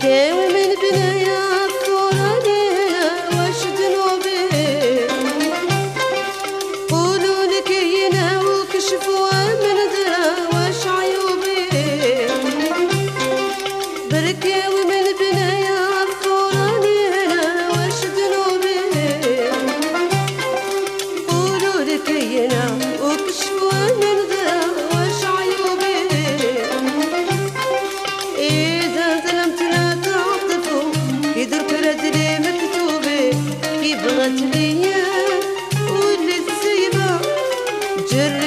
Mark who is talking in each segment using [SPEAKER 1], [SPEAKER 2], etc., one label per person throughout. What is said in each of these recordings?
[SPEAKER 1] que Dürre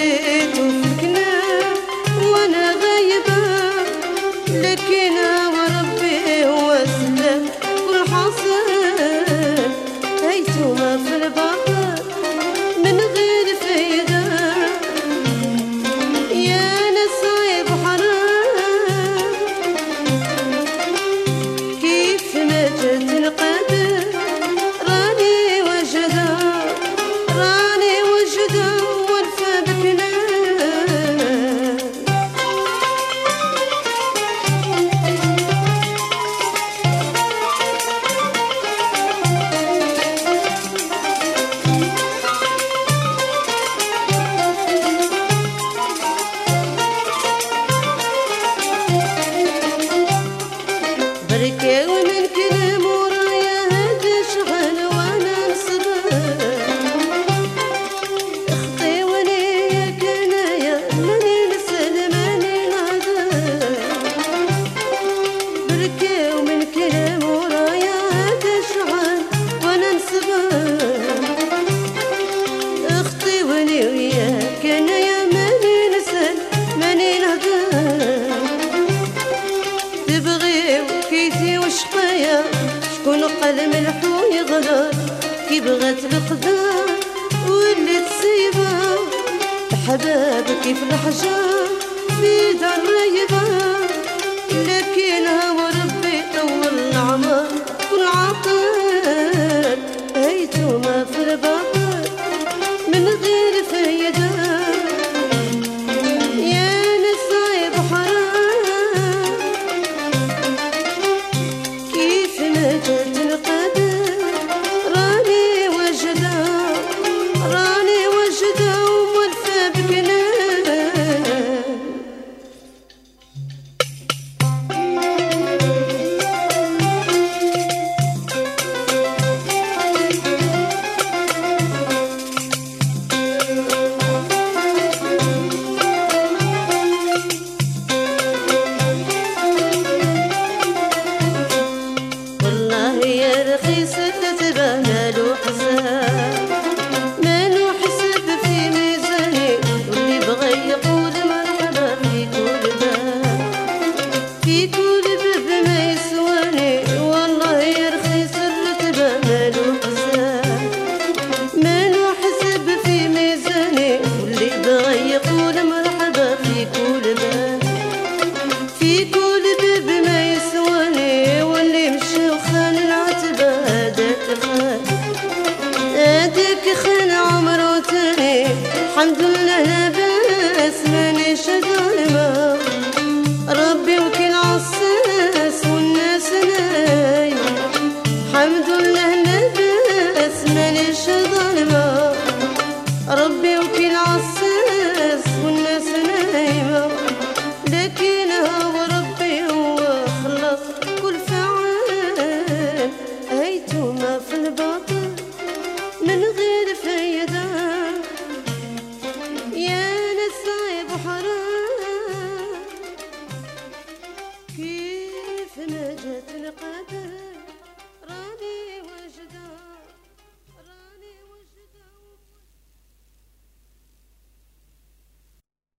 [SPEAKER 1] Enrique, women ملحو يغدر كي بغات القدر واللي تصيبه. حباب كيف الحجر في دار ريبه لكن هو رخيص تبان. الحمد لله جات القدر.